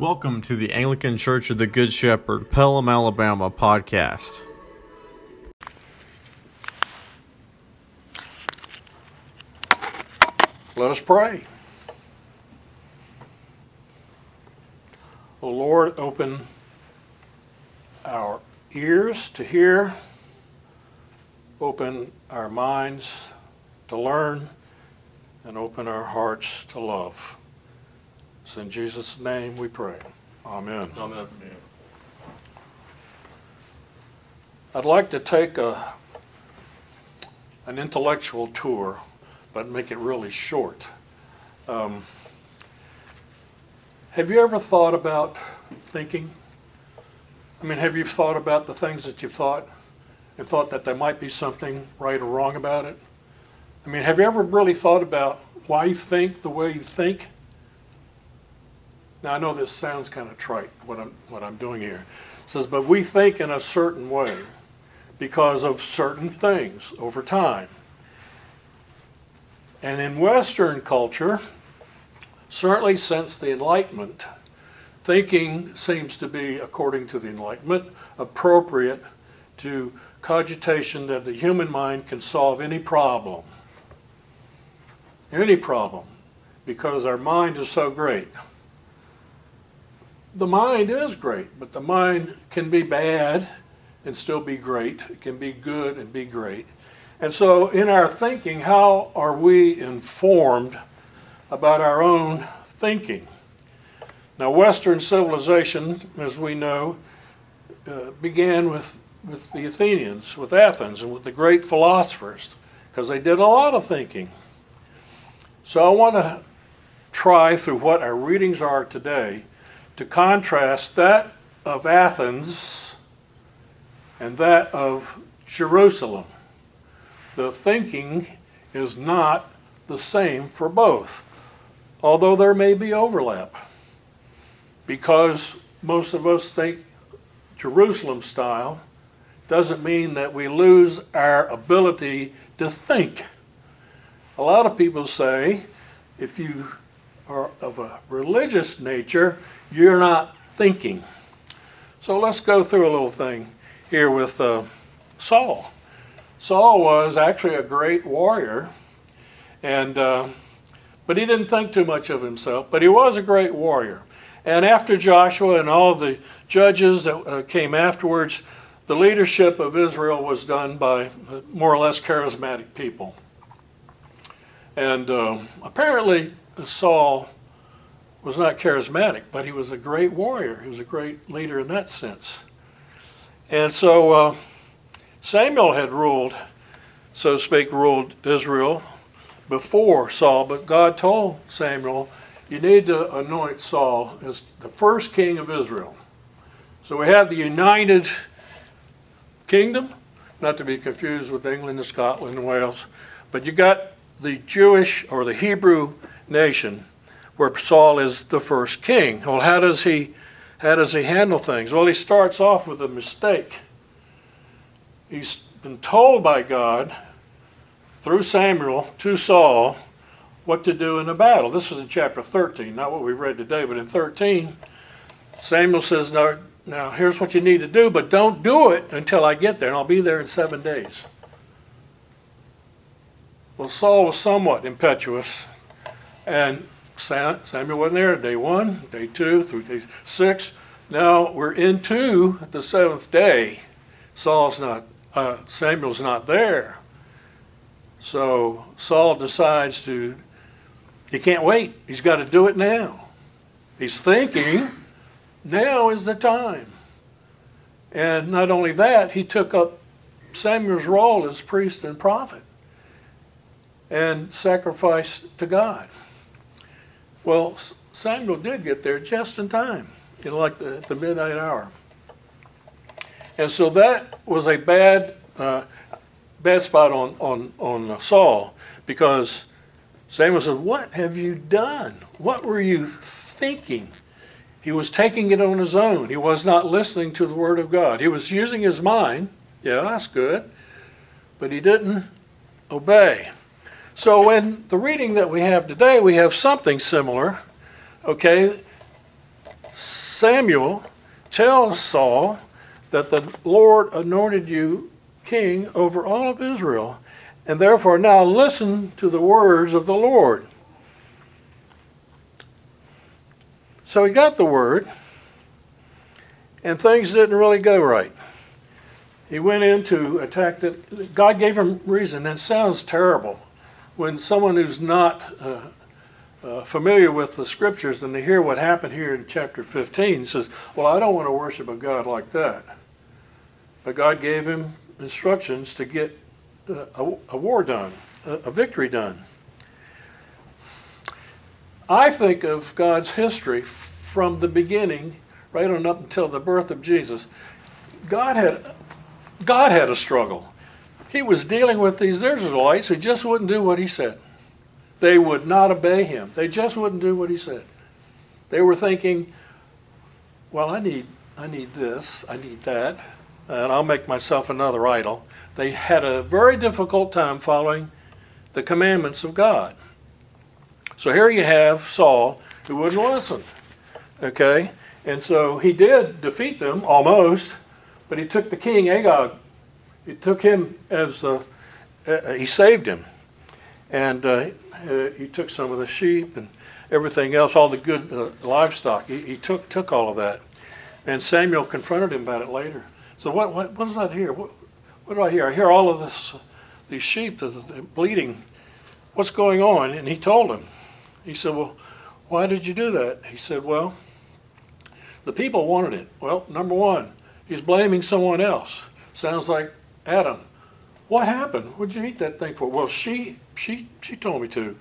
Welcome to the Anglican Church of the Good Shepherd, Pelham, Alabama podcast. Let us pray. O Lord, open our ears to hear, open our minds to learn, and open our hearts to love. It's in Jesus' name we pray. Amen. Amen. I'd like to take a, an intellectual tour, but make it really short. Um, have you ever thought about thinking? I mean, have you thought about the things that you've thought and thought that there might be something right or wrong about it? I mean, have you ever really thought about why you think the way you think? Now, I know this sounds kind of trite, what I'm, what I'm doing here. It says, but we think in a certain way because of certain things over time. And in Western culture, certainly since the Enlightenment, thinking seems to be, according to the Enlightenment, appropriate to cogitation that the human mind can solve any problem. Any problem, because our mind is so great. The mind is great, but the mind can be bad and still be great. It can be good and be great. And so, in our thinking, how are we informed about our own thinking? Now, Western civilization, as we know, uh, began with, with the Athenians, with Athens, and with the great philosophers, because they did a lot of thinking. So, I want to try through what our readings are today to contrast that of Athens and that of Jerusalem. The thinking is not the same for both, although there may be overlap, because most of us think Jerusalem style doesn't mean that we lose our ability to think. A lot of people say if you are of a religious nature, you're not thinking. So let's go through a little thing here with uh, Saul. Saul was actually a great warrior, and uh, but he didn't think too much of himself. But he was a great warrior. And after Joshua and all the judges that uh, came afterwards, the leadership of Israel was done by uh, more or less charismatic people. And uh, apparently, Saul was not charismatic, but he was a great warrior. He was a great leader in that sense. And so uh, Samuel had ruled, so to speak, ruled Israel before Saul, but God told Samuel, you need to anoint Saul as the first king of Israel. So we have the united kingdom, not to be confused with England and Scotland and Wales, but you got the Jewish or the Hebrew nation where Saul is the first king. Well, how does he how does he handle things? Well, he starts off with a mistake. He's been told by God through Samuel to Saul what to do in a battle. This was in chapter 13, not what we read today, but in 13, Samuel says, Now, now here's what you need to do, but don't do it until I get there, and I'll be there in seven days. Well, Saul was somewhat impetuous, and Samuel wasn't there day one, day two, through day six. Now we're into the seventh day. Saul's not, uh, Samuel's not there. So Saul decides to, he can't wait. He's got to do it now. He's thinking, now is the time. And not only that, he took up Samuel's role as priest and prophet and sacrificed to God. Well, Samuel did get there just in time, you know, like the, the midnight hour. And so that was a bad, uh, bad spot on, on, on Saul because Samuel said, What have you done? What were you thinking? He was taking it on his own. He was not listening to the Word of God. He was using his mind. Yeah, that's good. But he didn't obey. So in the reading that we have today, we have something similar. Okay, Samuel tells Saul that the Lord anointed you king over all of Israel, and therefore now listen to the words of the Lord. So he got the word, and things didn't really go right. He went in to attack that. God gave him reason. That sounds terrible when someone who's not uh, uh, familiar with the scriptures and they hear what happened here in chapter 15 says, Well, I don't want to worship a God like that. But God gave him instructions to get uh, a, a, war done, a, a victory done. I think of God's history from the beginning, right on up until the birth of Jesus. God had, God had a struggle. He was dealing with these Israelites who just wouldn't do what he said. They would not obey him. They just wouldn't do what he said. They were thinking, well, I need, I need this, I need that, and I'll make myself another idol. They had a very difficult time following the commandments of God. So here you have Saul who wouldn't listen. Okay? And so he did defeat them almost, but he took the king Agag. He took him as uh, uh, he saved him. And uh, uh, he took some of the sheep and everything else, all the good uh, livestock. He, he, took took all of that. And Samuel confronted him about it later. So what what, what is that here? What, what do I hear? I hear all of this, these sheep bleating. What's going on? And he told him. He said, well, why did you do that? He said, well, the people wanted it. Well, number one, he's blaming someone else. Sounds like Adam. What happened? What'd you eat that thing for? Well, she she she told me to.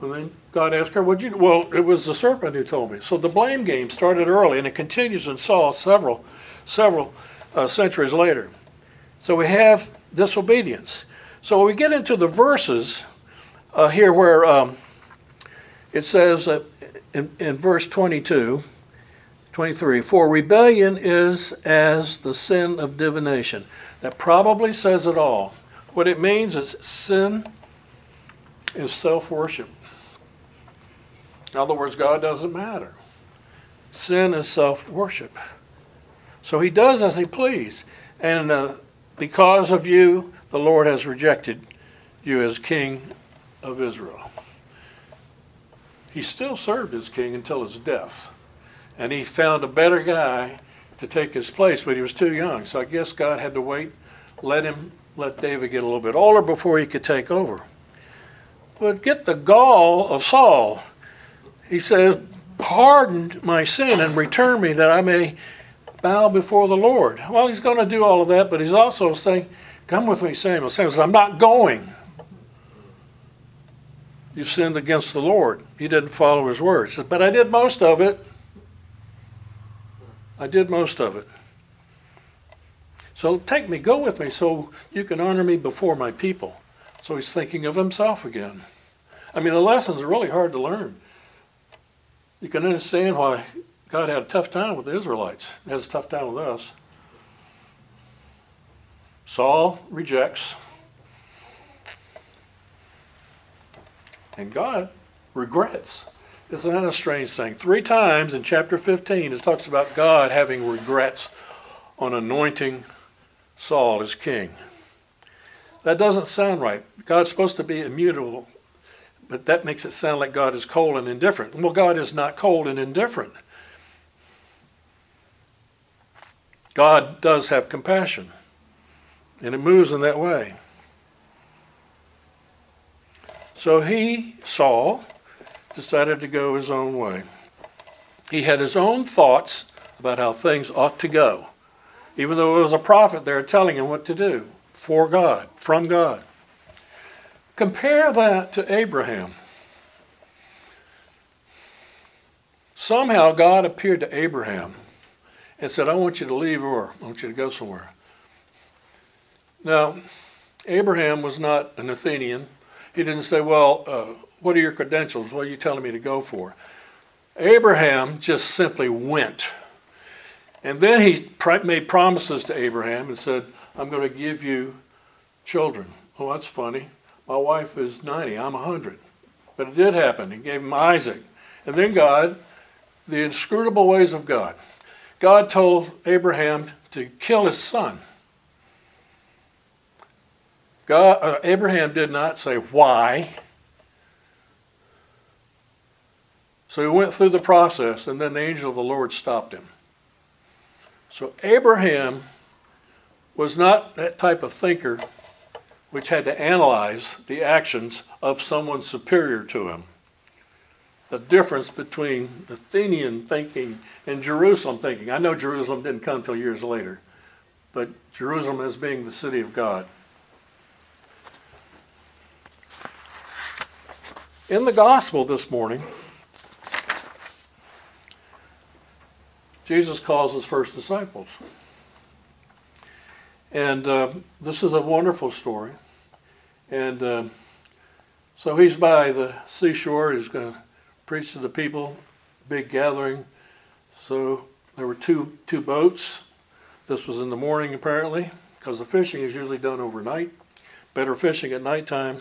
And then God asked her, "What'd you?" Well, it was the serpent who told me. So the blame game started early, and it continues in Saul several several uh, centuries later. So we have disobedience. So we get into the verses uh, here where um, it says uh, in, in verse 22, 23, for rebellion is as the sin of divination. That probably says it all. What it means is sin is self worship. In other words, God doesn't matter. Sin is self worship. So he does as he please. And uh, because of you, the Lord has rejected you as king of Israel. He still served as king until his death. And he found a better guy to take his place, but he was too young. So I guess God had to wait, let him let David get a little bit older before he could take over. But get the gall of Saul. He says, Pardon my sin and return me that I may bow before the Lord. Well, he's going to do all of that, but he's also saying, Come with me, Samuel. Samuel says, I'm not going. You sinned against the Lord. You didn't follow his words. But I did most of it. I did most of it. So take me, go with me, so you can honor me before my people. So he's thinking of himself again. I mean, the lessons are really hard to learn. You can understand why God had a tough time with the Israelites, he has a tough time with us. Saul rejects. And God regrets. Isn't that a strange thing? Three times in chapter 15, it talks about God having regrets on anointing Saul as king. That doesn't sound right. God's supposed to be immutable, but that makes it sound like God is cold and indifferent. Well, God is not cold and indifferent. God does have compassion, and it moves in that way. So he, Saul, decided to go his own way. He had his own thoughts about how things ought to go even though it was a prophet there telling him what to do for God, from God. Compare that to Abraham. Somehow God appeared to Abraham and said, I want you to leave Ur. I want you to go somewhere. Now, Abraham was not an Athenian. He didn't say, Well, uh, what are your credentials? What are you telling me to go for? Abraham just simply went. And then he made promises to Abraham and said, I'm going to give you children. Oh, that's funny. My wife is 90, I'm 100. But it did happen. He gave him Isaac. And then God the inscrutable ways of God. God told Abraham to kill his son. God, uh, Abraham did not say why. So he went through the process, and then the angel of the Lord stopped him. So Abraham was not that type of thinker which had to analyze the actions of someone superior to him. The difference between Athenian thinking and Jerusalem thinking. I know Jerusalem didn't come until years later, but Jerusalem as being the city of God. In the gospel this morning, Jesus calls his first disciples. And uh, this is a wonderful story. And uh, so he's by the seashore. He's going to preach to the people, big gathering. So there were two, two boats. This was in the morning, apparently, because the fishing is usually done overnight. Better fishing at nighttime.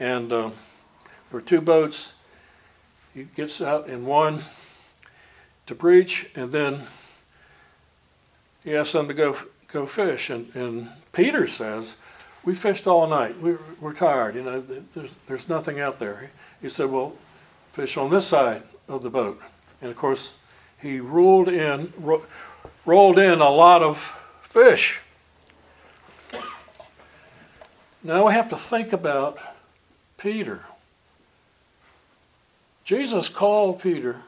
And uh, there were two boats. He gets out in one to preach, and then he asked them to go go fish. And, and Peter says, "We fished all night. We, we're tired. You know, there's there's nothing out there." He said, "Well, fish on this side of the boat." And of course, he rolled in ro- rolled in a lot of fish. Now we have to think about Peter. Jesus called Peter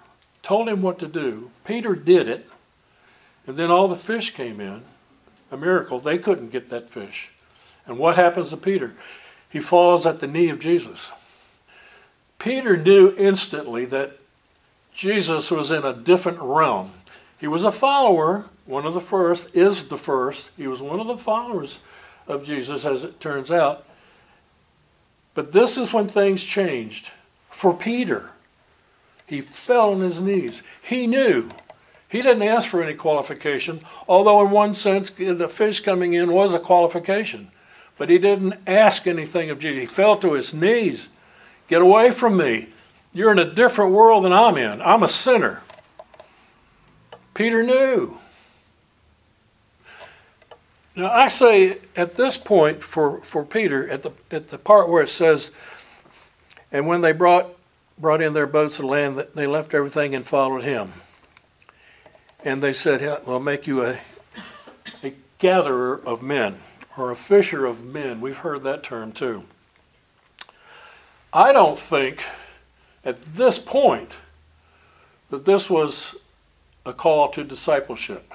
told him what to do. Peter did it, and then all the fish came in. A miracle. They couldn't get that fish. And what happens to Peter? He falls at the knee of Jesus. Peter knew instantly that Jesus was in a different realm. He was a follower, one of the first, is the first. He was one of the followers of Jesus, as it turns out. But this is when things changed for Peter. He fell on his knees. He knew. He didn't ask for any qualification, although, in one sense, the fish coming in was a qualification. But he didn't ask anything of Jesus. He fell to his knees. Get away from me. You're in a different world than I'm in. I'm a sinner. Peter knew. Now, I say at this point for, for Peter, at the, at the part where it says, and when they brought brought in their boats to land, they left everything and followed him. And they said, We'll make you a, a gatherer of men or a fisher of men. We've heard that term too. I don't think at this point that this was a call to discipleship.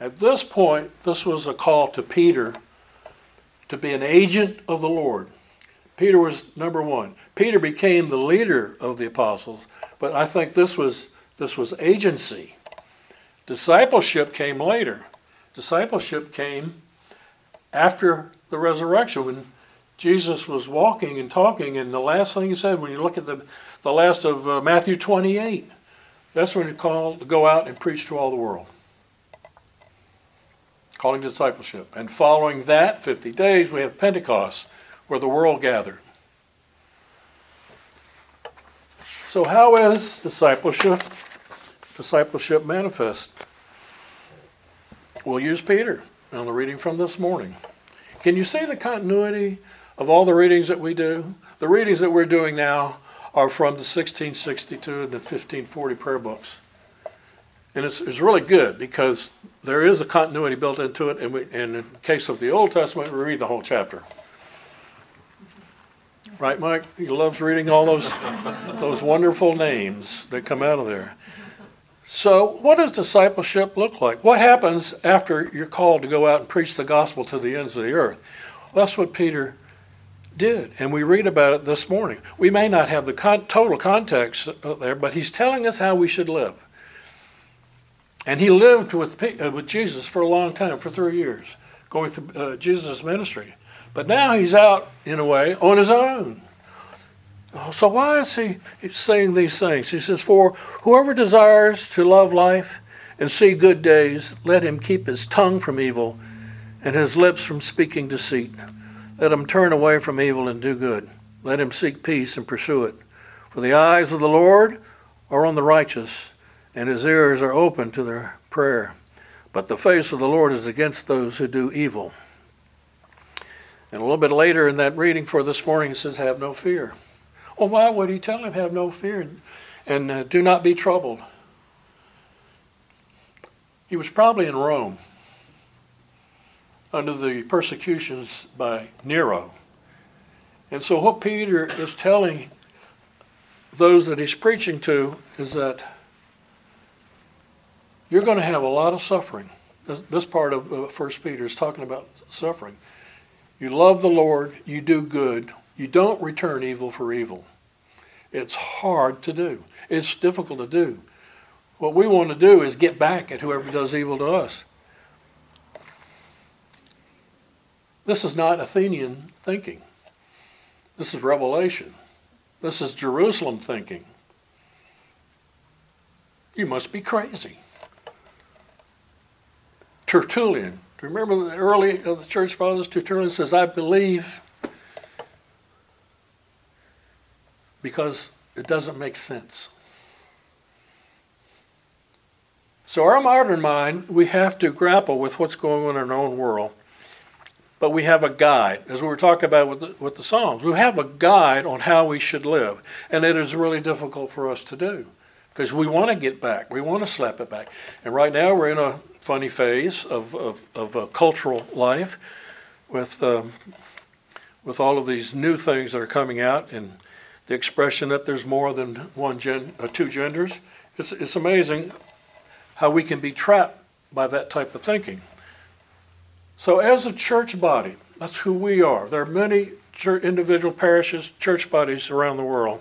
At this point, this was a call to Peter to be an agent of the Lord. Peter was number one. Peter became the leader of the apostles, but I think this was this was agency. Discipleship came later. Discipleship came after the resurrection when Jesus was walking and talking, and the last thing he said, when you look at the, the last of uh, Matthew 28, that's when he called to go out and preach to all the world. Calling discipleship. And following that, 50 days, we have Pentecost where the world gathered. So how is discipleship discipleship manifest? We'll use Peter on the reading from this morning. Can you see the continuity of all the readings that we do? The readings that we're doing now are from the 1662 and the 1540 prayer books. And it's, it's really good because there is a continuity built into it, and, we, and in the case of the Old Testament, we read the whole chapter. Right, Mike? He loves reading all those those wonderful names that come out of there. So, what does discipleship look like? What happens after you're called to go out and preach the gospel to the ends of the earth? Well, that's what Peter did, and we read about it this morning. We may not have the con- total context there, but he's telling us how we should live. And he lived with uh, with Jesus for a long time, for three years, going through uh, Jesus' ministry. But now he's out, in a way, on his own. Oh, so why is he saying these things? He says, For whoever desires to love life and see good days, let him keep his tongue from evil and his lips from speaking deceit. Let him turn away from evil and do good. Let him seek peace and pursue it. For the eyes of the Lord are on the righteous, and his ears are open to their prayer. But the face of the Lord is against those who do evil. And a little bit later in that reading for this morning, it says, Have no fear. Well, why would he tell him, Have no fear and uh, do not be troubled? He was probably in Rome under the persecutions by Nero. And so, what Peter is telling those that he's preaching to is that you're going to have a lot of suffering. This, this part of uh, First Peter is talking about suffering. You love the Lord, you do good, you don't return evil for evil. It's hard to do. It's difficult to do. What we want to do is get back at whoever does evil to us. This is not Athenian thinking. This is revelation. This is Jerusalem thinking. You must be crazy. Tertullian. Remember the early of the church fathers? Tertullian says, I believe because it doesn't make sense. So, our modern mind, we have to grapple with what's going on in our own world but we have a guide, as we were talking about with the, with the Psalms. We have a guide on how we should live, and it is really difficult for us to do because we want to get back, we want to slap it back. And right now we're in a funny phase of of, of uh, cultural life with um, with all of these new things that are coming out and the expression that there's more than one gen, uh, two genders. It's it's amazing how we can be trapped by that type of thinking. So, as a church body, that's who we are. There are many church, individual parishes, church bodies around the world.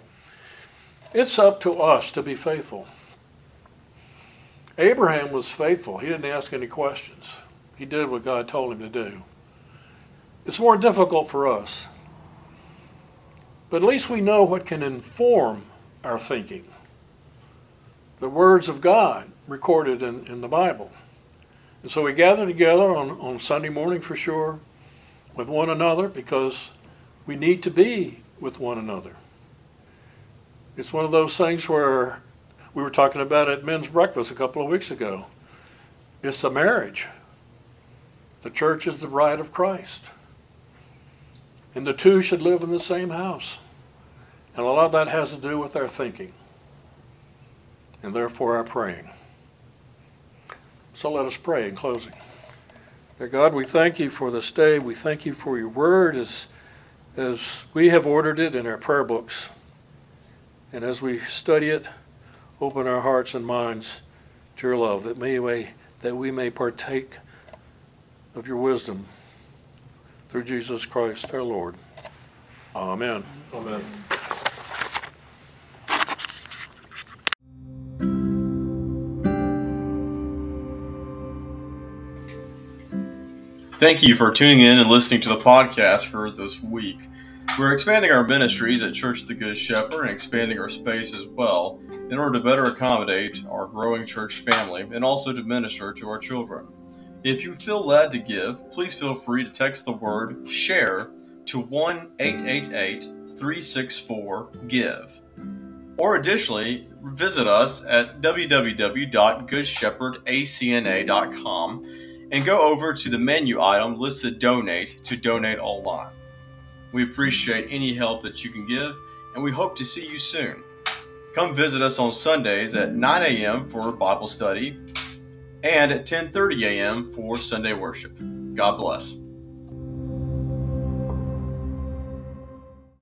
It's up to us to be faithful. Abraham was faithful. He didn't ask any questions. He did what God told him to do. It's more difficult for us. But at least we know what can inform our thinking. The words of God recorded in, in the Bible. And so we gather together on, on Sunday morning for sure with one another because we need to be with one another. It's one of those things where we were talking about at men's breakfast a couple of weeks ago. It's a marriage. The church is the bride of Christ. And the two should live in the same house. And a lot of that has to do with our thinking and therefore our praying. So let us pray in closing. Dear God, we thank you for this day. We thank you for your word as, as we have ordered it in our prayer books. And as we study it, open our hearts and minds to your love, that, may we, that we may partake of your wisdom through Jesus Christ our Lord. Amen. Amen. Thank you for tuning in and listening to the podcast for this week. We're expanding our ministries at Church of the Good Shepherd and expanding our space as well in order to better accommodate our growing church family and also to minister to our children. If you feel led to give, please feel free to text the word SHARE to 1 888 364 GIVE. Or additionally, visit us at www.goodshepherdacna.com and go over to the menu item listed Donate to donate online. We appreciate any help that you can give, and we hope to see you soon. Come visit us on Sundays at 9 a.m. for Bible study and at 10:30 a.m. for Sunday worship. God bless.